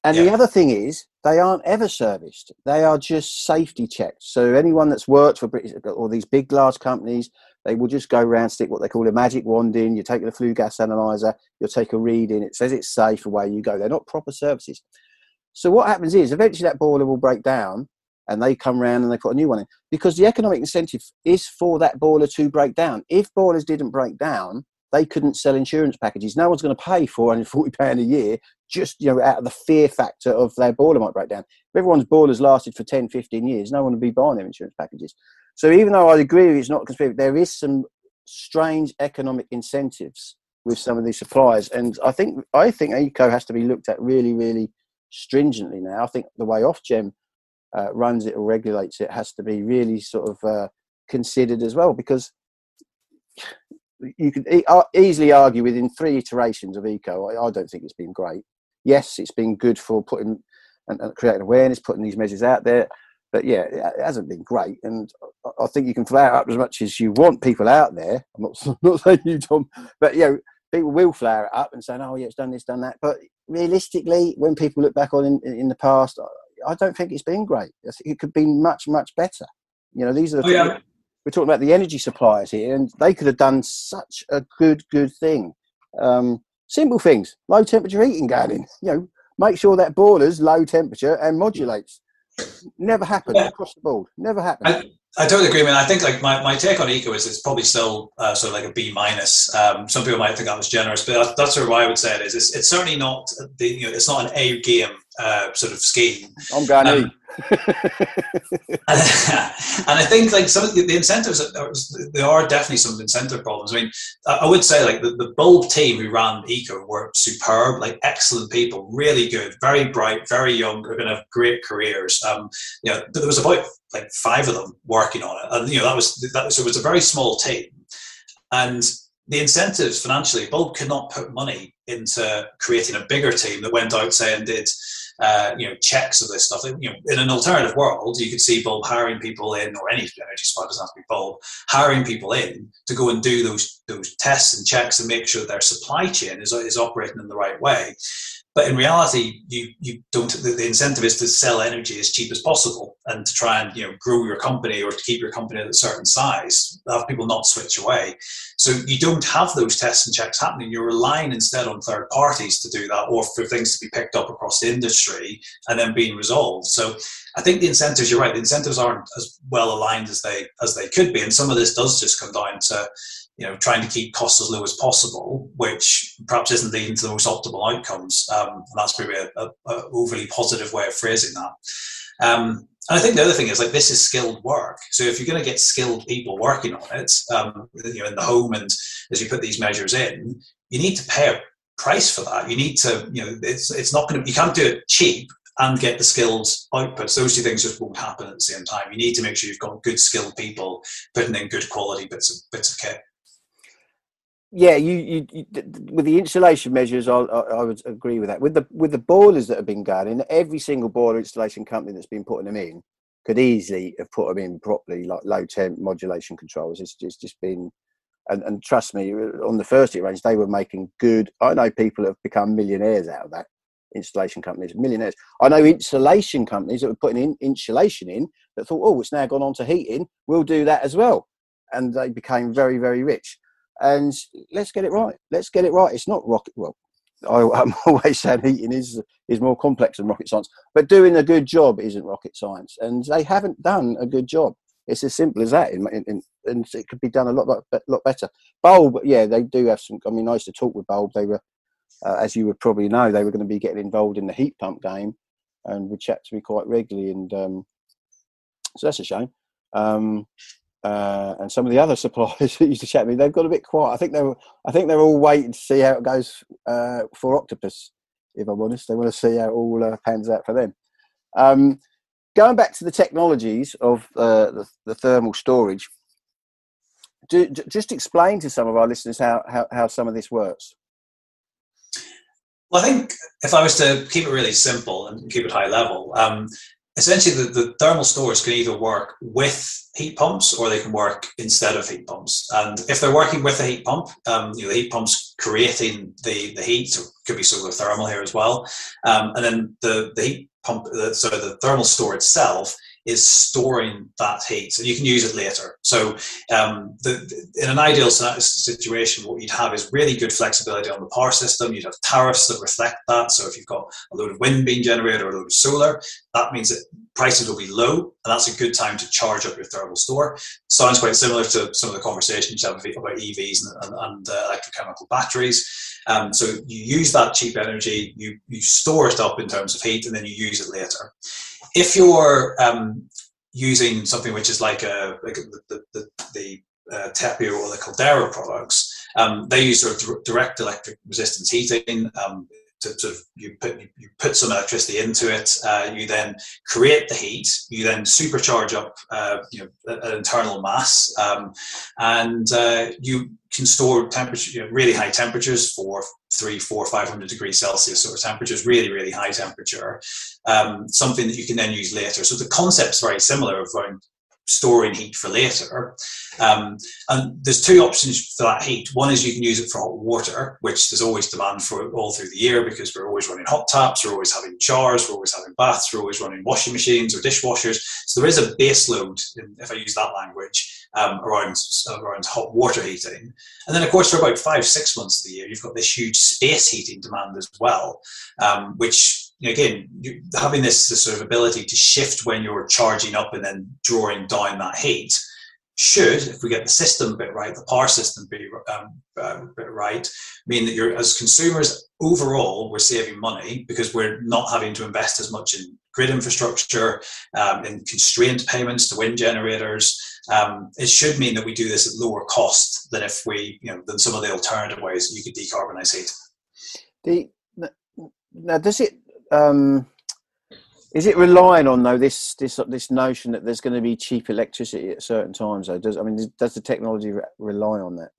And yeah. the other thing is, they aren't ever serviced. They are just safety checked. So anyone that's worked for British or these big large companies, they will just go around, stick what they call a magic wand in. You take the flue gas analyzer, you'll take a reading. It says it's safe. Away you go. They're not proper services. So what happens is, eventually that boiler will break down, and they come around and they put a new one in because the economic incentive is for that boiler to break down. If boilers didn't break down, they couldn't sell insurance packages. No one's going to pay four hundred forty pound a year just you know out of the fear factor of their boiler might break down. If everyone's boilers lasted for 10, 15 years, no one would be buying their insurance packages. So even though I agree it's not conspiracy, there is some strange economic incentives with some of these suppliers, and I think I think eco has to be looked at really, really stringently now. I think the way Ofgem uh, runs it or regulates it has to be really sort of uh, considered as well because you can e- easily argue within three iterations of eco I, I, don't think it's been great. Yes it's been good for putting and, and, creating awareness putting these measures out there but yeah it hasn't been great and i think you can flare up as much as you want people out there i'm not, [LAUGHS] not saying you tom but you know people will flare it up and say oh yeah it's done this done that but realistically when people look back on in, in the past I don't think it's been great. It could be much, much better. You know, these are the oh, yeah. we're talking about the energy suppliers here, and they could have done such a good, good thing. Um, simple things, low temperature heating going in. [LAUGHS] You know, make sure that boiler's low temperature and modulates. Never happened yeah. across the board. Never happened. I, I totally agree, man. I think like my, my take on eco is it's probably still uh, sort of like a B minus. Um, some people might think I was generous, but that's sort of why I would say it is. It's, it's certainly not the you know it's not an A game uh, sort of scheme. I'm going um, [LAUGHS] and, I think like some of the, the incentives, there are definitely some incentive problems. I mean, I would say like the, the Bulb team who ran Eco were superb, like excellent people, really good, very bright, very young, are going to have great careers. Um, you know, there was about like five of them working on it, and you know that was that. So it was a very small team, and the incentives financially, Bulb could not put money into creating a bigger team that went out, say, and did uh, you know checks of this stuff. You know, in an alternative world, you could see Bulb hiring people in, or any energy supplier doesn't have to be Bulb, hiring people in to go and do those those tests and checks and make sure their supply chain is is operating in the right way. But in reality, you you don't. The, the, incentive is to sell energy as cheap as possible and to try and you know grow your company or to keep your company at a certain size. Have people not switch away. So you don't have those tests and checks happening. You're relying instead on third parties to do that, or for things to be picked up across the industry and then being resolved. So I think the incentives. You're right. The incentives aren't as well aligned as they as they could be, and some of this does just come down to you know, trying to keep costs as low as possible, which perhaps isn't leading to the most optimal outcomes. Um, and that's probably a, a, a, overly positive way of phrasing that. Um, and I think the other thing is like this is skilled work. So if you're going to get skilled people working on it, um, you know, in the home, and as you put these measures in, you need to pay a price for that. You need to, you know, it's it's not going to. You can't do it cheap and get the skilled outputs. Those two things just won't happen at the same time. You need to make sure you've got good skilled people putting in good quality bits of bits of kit yeah, you, you, you, with the insulation measures, I, I, I, would agree with that. With the with the boilers that have been going in, every single boiler installation company that's been putting them in could easily have put them in properly, like low temp modulation controls. It's, it's just been, and, and trust me, on the first range, they were making good. I know people have become millionaires out of that. Installation companies, millionaires. I know insulation companies that were putting in insulation in that thought, oh, it's now gone on to heating. We'll do that as well, and they became very, very rich and let's get it right. Let's get it right. It's not rocket. Well, I, [LAUGHS] am always saying heating is is more complex than rocket science, but doing a good job isn't rocket science, and they haven't done a good job. It's as simple as that, in, in, in, and it could be done a lot, lot, lot better. Bulb, yeah, they do have some. I mean, I used to talk with Bulb. They were, uh, as you would probably know, they were going to be getting involved in the heat pump game, and would chat to me quite regularly. And um, so that's a shame. Um, uh, and some of the other [LAUGHS] suppliers that used to chat to me, they've got a bit quiet. I think they were, I think they're all waiting to see how it goes uh, for Octopus. If I'm honest, they want to see how it all uh, pans out for them. Um, going back to the technologies of uh, the, the, thermal storage, do, just explain to some of our listeners how, how, how some of this works. Well, I think if I was to keep it really simple and keep it high level, um, essentially the, the thermal stores can either work with heat pumps or they can work instead of heat pumps. And if they're working with a heat pump, um, you know, the heat pump's creating the, the heat, so could be solar thermal here as well. Um, and then the, the heat pump, the, so the thermal store itself is storing that heat and you can use it later. So, um, the, in an ideal situation, what you'd have is really good flexibility on the power system. You'd have tariffs that reflect that. So, if you've got a load of wind being generated or a load of solar, that means that prices will be low, and that's a good time to charge up your thermal store. Sounds quite similar to some of the conversations you have about EVs and, and, and uh, electrochemical batteries. Um, so you use that cheap energy, you, you store it up in terms of heat, and then you use it later if you're um, using something which is like a like the the, the uh, or the Caldera products, um, they use sort of direct electric resistance heating. Um, to, to, you put you put some electricity into it. Uh, you then create the heat. You then supercharge up uh, you know an internal mass, um, and uh, you can store temperature you know, really high temperatures for three, four, five hundred degrees Celsius sort of temperatures, really really high temperature. Um, something that you can then use later. So the concept's very similar of around storing heat for later. Um, and there's two options for that heat. One is you can use it for hot water, which there's always demand for all through the year because we're always running hot taps, we're always having showers, we're always having baths, we're always running washing machines or dishwashers. So there is a base load, if I use that language, um, around around hot water heating. And then, of course, for about five six months of the year, you've got this huge space heating demand as well, um, which again, you, having this, this sort of ability to shift when you're charging up and then drawing down that heat should, if we get the system bit right, the power system bit, um, uh, bit right, mean that you're as consumers overall we're saving money because we're not having to invest as much in grid infrastructure, um, in constraint payments to wind generators. Um, it should mean that we do this at lower cost than if we, you know, than some of the alternative ways you could decarbonize heat. The now, does it um, is it relying on though this this this notion that there's going to be cheap electricity at certain times? Though, does I mean does the technology re- rely on that?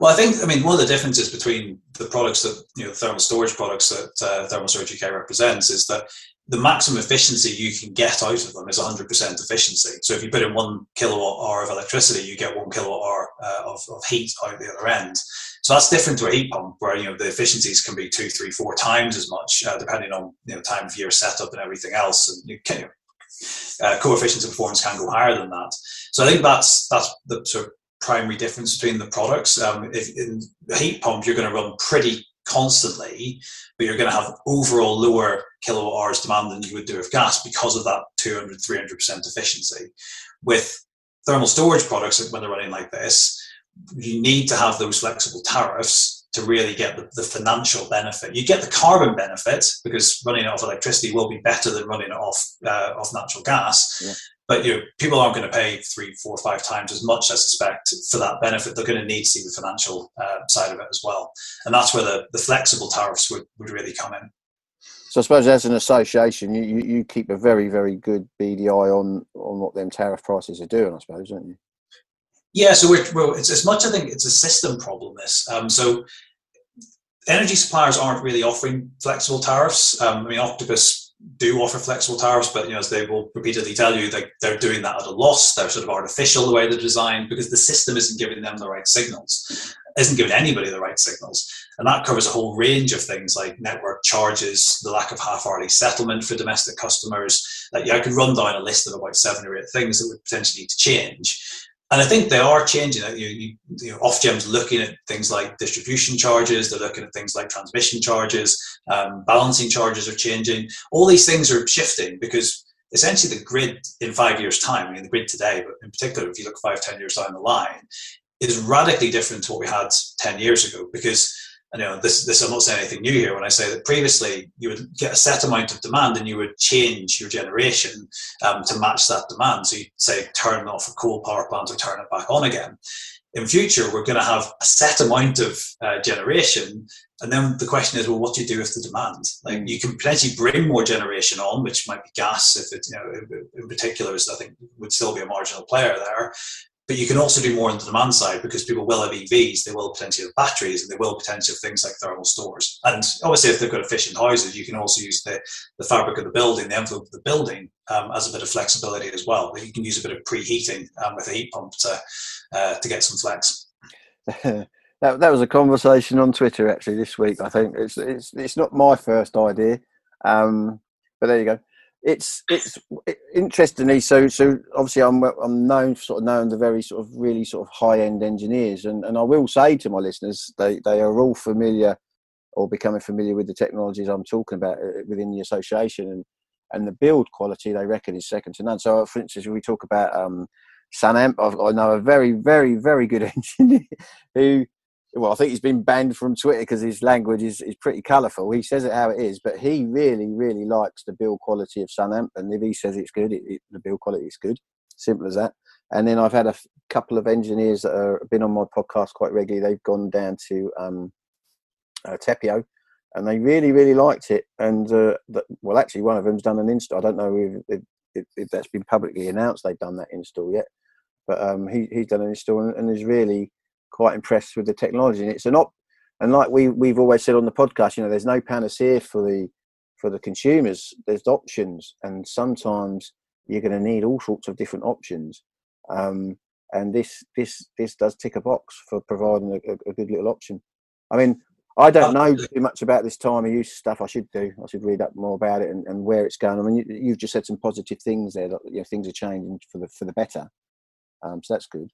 Well, I think I mean one of the differences between the products that you know thermal storage products that uh, Thermal Storage UK represents is that the maximum efficiency you can get out of them is 100% efficiency. So if you put in one kilowatt hour of electricity, you get one kilowatt hour uh, of, of heat out the other end. So that's different to a heat pump, where you know the efficiencies can be two, three, four times as much, uh, depending on you know time of year setup and everything else. And you can, uh, coefficients of performance can go higher than that. So I think that's that's the sort of primary difference between the products. Um, if in a heat pump, you're going to run pretty constantly, but you're going to have overall lower kilowatt hours demand than you would do with gas because of that 200, 300% efficiency. With thermal storage products, when they're running like this, you need to have those flexible tariffs to really get the, the, financial benefit. You get the carbon benefit because running it off electricity will be better than running it off uh, off natural gas. Yeah. But you know, people aren't going to pay three, four, five times as much, I suspect, for that benefit. They're going to need to see the financial uh, side of it as well, and that's where the, the flexible tariffs would, would really come in. So I suppose as an association, you, you, you keep a very, very good beady eye on on what them tariff prices are doing, I suppose, don't you? Yeah, so we're, we're, it's as much I think it's a system problem. This um, so energy suppliers aren't really offering flexible tariffs. Um, I mean, Octopus do offer flexible tariffs, but you know, as they will repeatedly tell you, they, they're doing that at a loss. They're sort of artificial the way they're designed because the system isn't giving them the right signals, isn't giving anybody the right signals, and that covers a whole range of things like network charges, the lack of half-hourly settlement for domestic customers. That yeah, I could run down a list of about seven or eight things that would potentially need to change and I think they are changing it. You, you, you know, Ofgem's looking at things like distribution charges. They're looking at things like transmission charges. Um, balancing charges are changing. All these things are shifting because essentially the grid in five years' time, I mean the grid today, but in particular if you look five, ten years down the line, is radically different to what we had ten years ago. Because you know, this, this I'm not saying anything new here when I say that previously you would get a set amount of demand and you would change your generation um, to match that demand. So you say turn off a coal power plant or turn it back on again. In future, we're going to have a set amount of uh, generation, and then the question is, well, what do you do with the demand? Like mm. you can potentially bring more generation on, which might be gas, if it, you know, in particular, is I think would still be a marginal player there. But you can also do more on the demand side because people will have EVs, they will have batteries, and they will potentially have things like thermal stores. And obviously, if they've got efficient houses, you can also use the, the fabric of the building, the envelope of the building, um, as a bit of flexibility as well. You can use a bit of preheating um, with a heat pump to, uh, to get some flex. [LAUGHS] that, that was a conversation on Twitter actually this week. I think it's it's, it's not my first idea, um, but there you go it's it's interestingly so so obviously I'm I'm known sort of known the very sort of really sort of high end engineers and and I will say to my listeners they they are all familiar or becoming familiar with the technologies I'm talking about uh, within the association and and the build quality they reckon is second to none. So for instance, we talk about um, Sunamp, I've, I know a very very very good [LAUGHS] engineer who well, I think he's been banned from Twitter because his language is, is pretty colourful. He says it how it is, but he really, really likes the build quality of. And if he says it's good, it, it, the build quality is good. Simple as that. And then I've had a f- couple of engineers that have been on my podcast quite regularly. They've gone down to um, uh, Tepeo and they really, really liked it. And uh, the, well, actually, one of them's done an install. I don't know if, if, if, that's been publicly announced they've done that install yet, but um, he, he's done an install and, and is really quite impressed with the technology. And it's an op, and like we we've always said on the podcast, you know, there's no panacea for the for the consumers. There's options, and sometimes you're going to need all sorts of different options. Um, and this this this does tick a box for providing a, a, good little option. I mean, I don't know too much about this time of use stuff. I should do. I should read up more about it and, and where it's going. I mean, you, have just said some positive things there. That you know, things are changing for the for the better. Um, so that's good.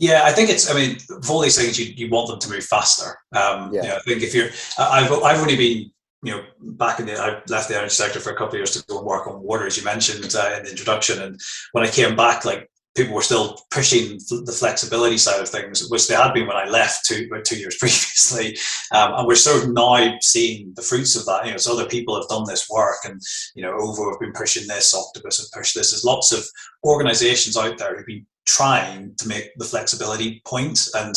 Yeah, I think it's. I mean, for all these things, you, you want them to move faster. Um, yeah. You know, I think if you're, I've I've only been you know, back in the, I left the energy sector for a couple of years to go and work on water, as you mentioned uh, in the introduction. And when I came back, like people were still pushing the flexibility side of things, which they had been when I left two about two years [LAUGHS] previously. Um, and we're sort of now seeing the fruits of that. You know, so other people have done this work, and you know, OVO have been pushing this, Octopus have pushed this. There's lots of organisations out there who've been trying to make the flexibility point and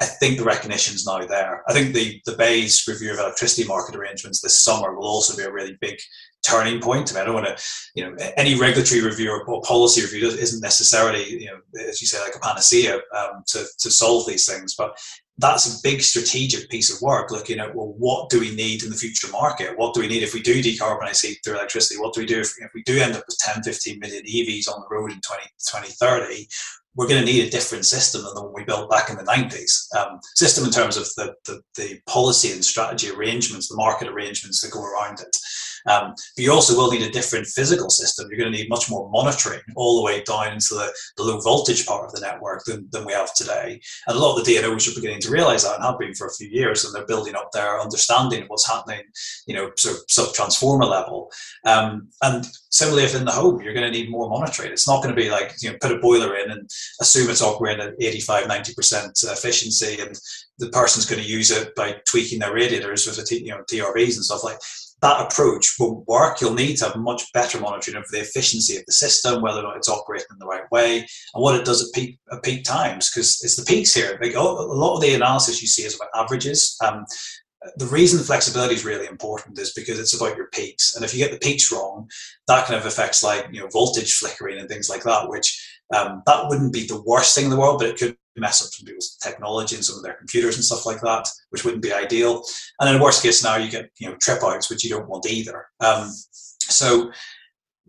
I think the recognition is now there. I think the the BEIS review of electricity market arrangements this summer will also be a really big turning point. I mean, I don't want to, you know, any regulatory review or policy review isn't necessarily, you know, as you say, like a panacea um, to to solve these things, but that's a big strategic piece of work looking at well what do we need in the future market what do we need if we do decarbonize heat through electricity what do we do if, if we do end up with 10 15 million evs on the road in 20, 2030 we're going to need a different system than the one we built back in the 90s. Um, system in terms of the, the, the, policy and strategy arrangements, the market arrangements that go around it. Um, but you also will need a different physical system. You're going to need much more monitoring all the way down into the, the low voltage part of the network than, than we have today. And a lot of the DNOs are beginning to realize that and have been for a few years, and they're building up their understanding of what's happening, you know, sort of sub transformer level. Um, and similarly, if in the home, you're going to need more monitoring. It's not going to be like, you know, put a boiler in and assume it's operating at 85, 90% efficiency and the person's going to use it by tweaking their radiators with a, you know, TRVs and stuff like that approach won't work. You'll need to have much better monitoring of the efficiency of the system, whether or not it's operating in the right way, and what it does at peak at peak times. Because it's the peaks here. Like a lot of the analysis you see is about averages. Um, the reason flexibility is really important is because it's about your peaks, and if you get the peaks wrong, that kind of affects like you know voltage flickering and things like that, which um, that wouldn't be the worst thing in the world, but it could mess up some people's technology and some of their computers and stuff like that, which wouldn't be ideal. And then worst case now you get you know trip outs, which you don't want either. Um, so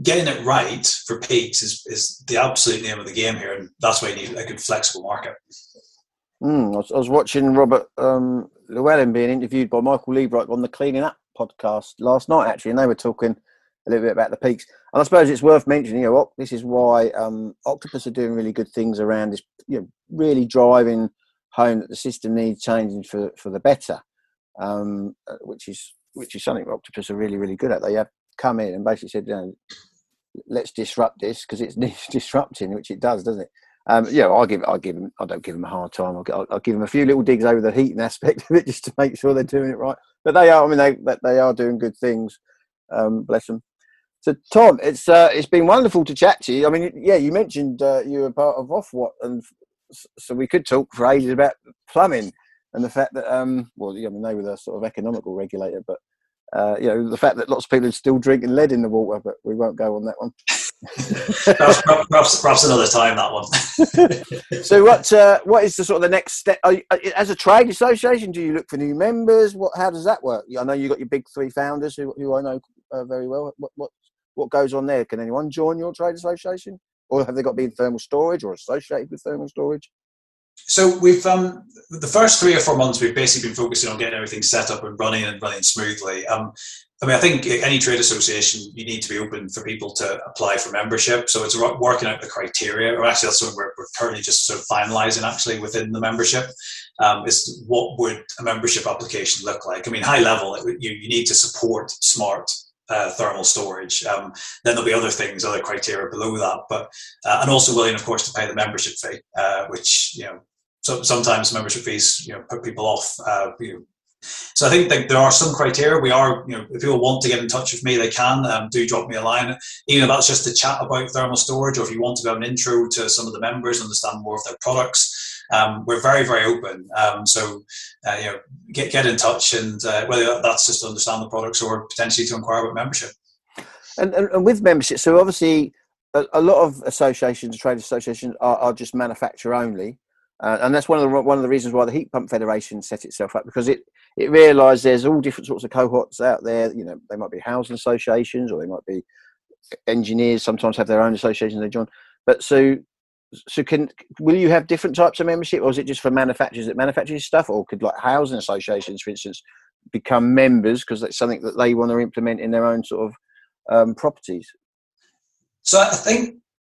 getting it right for peaks is, is the absolute name of the game here, and that's why you need a good flexible market. Mm, I, was, I, was, watching Robert um, Llewellyn being interviewed by Michael Liebreich on the Cleaning Up podcast last night, actually, and they were talking a little bit about the peaks. And I suppose it's worth mentioning, you know, this is why um, Octopus are doing really good things around this, you know, really driving home that the system needs changing for, for the better, um, uh, which is which is something Octopus are really, really good at. They have come in and basically said, you know, let's disrupt this because it's [LAUGHS] disrupting, which it does, doesn't it? Um, yeah, I give I give them I don't give them a hard time. I'll, I'll, give them a few little digs over the heating aspect of it [LAUGHS] just to make sure they're doing it right. But they are, I mean, they they are doing good things. Um, bless them. So, Tom, it's uh, it's been wonderful to chat to you. I mean, yeah, you mentioned uh, you were part of Ofwat, and so we could talk for ages about plumbing and the fact that, um, well, I mean, they were the sort of economical regulator, but uh, you know, the fact that lots of people are still drinking lead in the water, but we won't go on that one. [LAUGHS] perhaps, perhaps, perhaps, another time that one. [LAUGHS] so, what uh, what is the sort of the next step? You, as a trade association, do you look for new members? What how does that work? I know you have got your big three founders who, who I know uh, very well. What, what what goes on there? Can anyone join your trade association, or have they got to be in thermal storage or associated with thermal storage? So we've um, the first three or four months we've basically been focusing on getting everything set up and running and running smoothly. Um, I mean, I think any trade association you need to be open for people to apply for membership. So it's working out the criteria, or actually that's something we're, we're currently just sort of finalising actually within the membership. Um, is what would a membership application look like? I mean, high level, you, you need to support smart uh, thermal storage. Um, then there'll be other things, other criteria below that, but uh, and also willing, of course, to pay the membership fee, uh, which you know so, sometimes membership fees you know put people off. Uh, you know. So I think that there are some criteria. We are, you know, if people want to get in touch with me, they can. Um, do drop me a line, even if that's just to chat about thermal storage, or if you want to have an intro to some of the members, understand more of their products um, we're very very open. Um, so uh, you know, get get in touch, and uh, whether that's just to understand the products or potentially to inquire about membership. And, and, and with membership, so obviously a, a, lot of associations, trade associations, are, are just manufacturer only. Uh, and that's one of the one of the reasons why the Heat Pump Federation set itself up because it it realised there's all different sorts of cohorts out there. You know, they might be housing associations or they might be engineers sometimes have their own associations they join. But so so can will you have different types of membership, or is it just for manufacturers that manufacture stuff, or could like housing associations, for instance, become members because that's something that they want to implement in their own sort of um, properties? So I think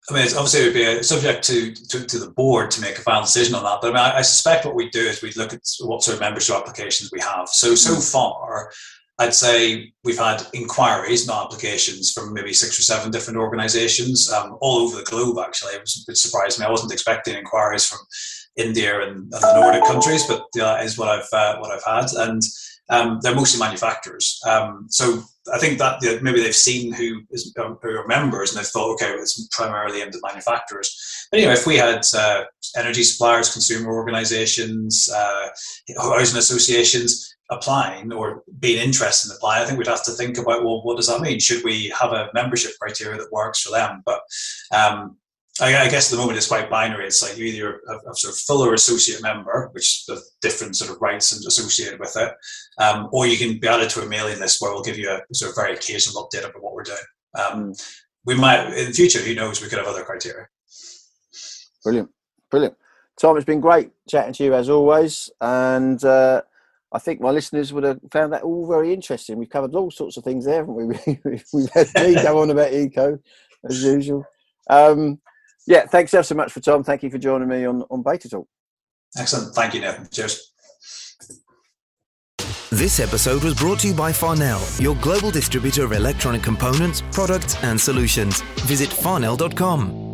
I mean, obviously, it would be a subject to, to, to, the board to make a final decision on that. But I, mean, I, I suspect what we do is we look at what sort of membership applications we have. So, so mm. far, I'd say we've had inquiries, not applications, from maybe six or seven different organisations um, all over the globe. Actually, it, was, it surprised me. I wasn't expecting inquiries from India and, and the Nordic countries, but that is what I've uh, what I've had, and um, they're mostly manufacturers. Um, so I think that you know, maybe they've seen who is um, who are members and they've thought, okay, well, it's primarily aimed at manufacturers. But anyway, if we had uh, energy suppliers, consumer organisations, uh, housing associations applying or being interested in applying, I think we'd have to think about well, what does that mean? Should we have a membership criteria that works for them? But um, I, I, guess at the moment it's quite binary. It's like you either a, a sort of fuller associate member, which the different sort of rights associated with it, um, or you can be added to a mailing list where we'll give you a sort of very occasional update about what we're doing. Um, we might in the future, who knows? We could have other criteria. Brilliant, brilliant. Tom, it's been great chatting to you as always, and uh, I think my listeners would have found that all very interesting. We've covered all sorts of things there, haven't we? [LAUGHS] We've had me [LAUGHS] go on about eco as usual. Um, yeah, thanks ever so much for Tom. Thank you for joining me on, on Beta Talk. Excellent. Thank you, Nathan. Cheers. This episode was brought to you by Farnell, your global distributor of electronic components, products, and solutions. Visit farnell.com.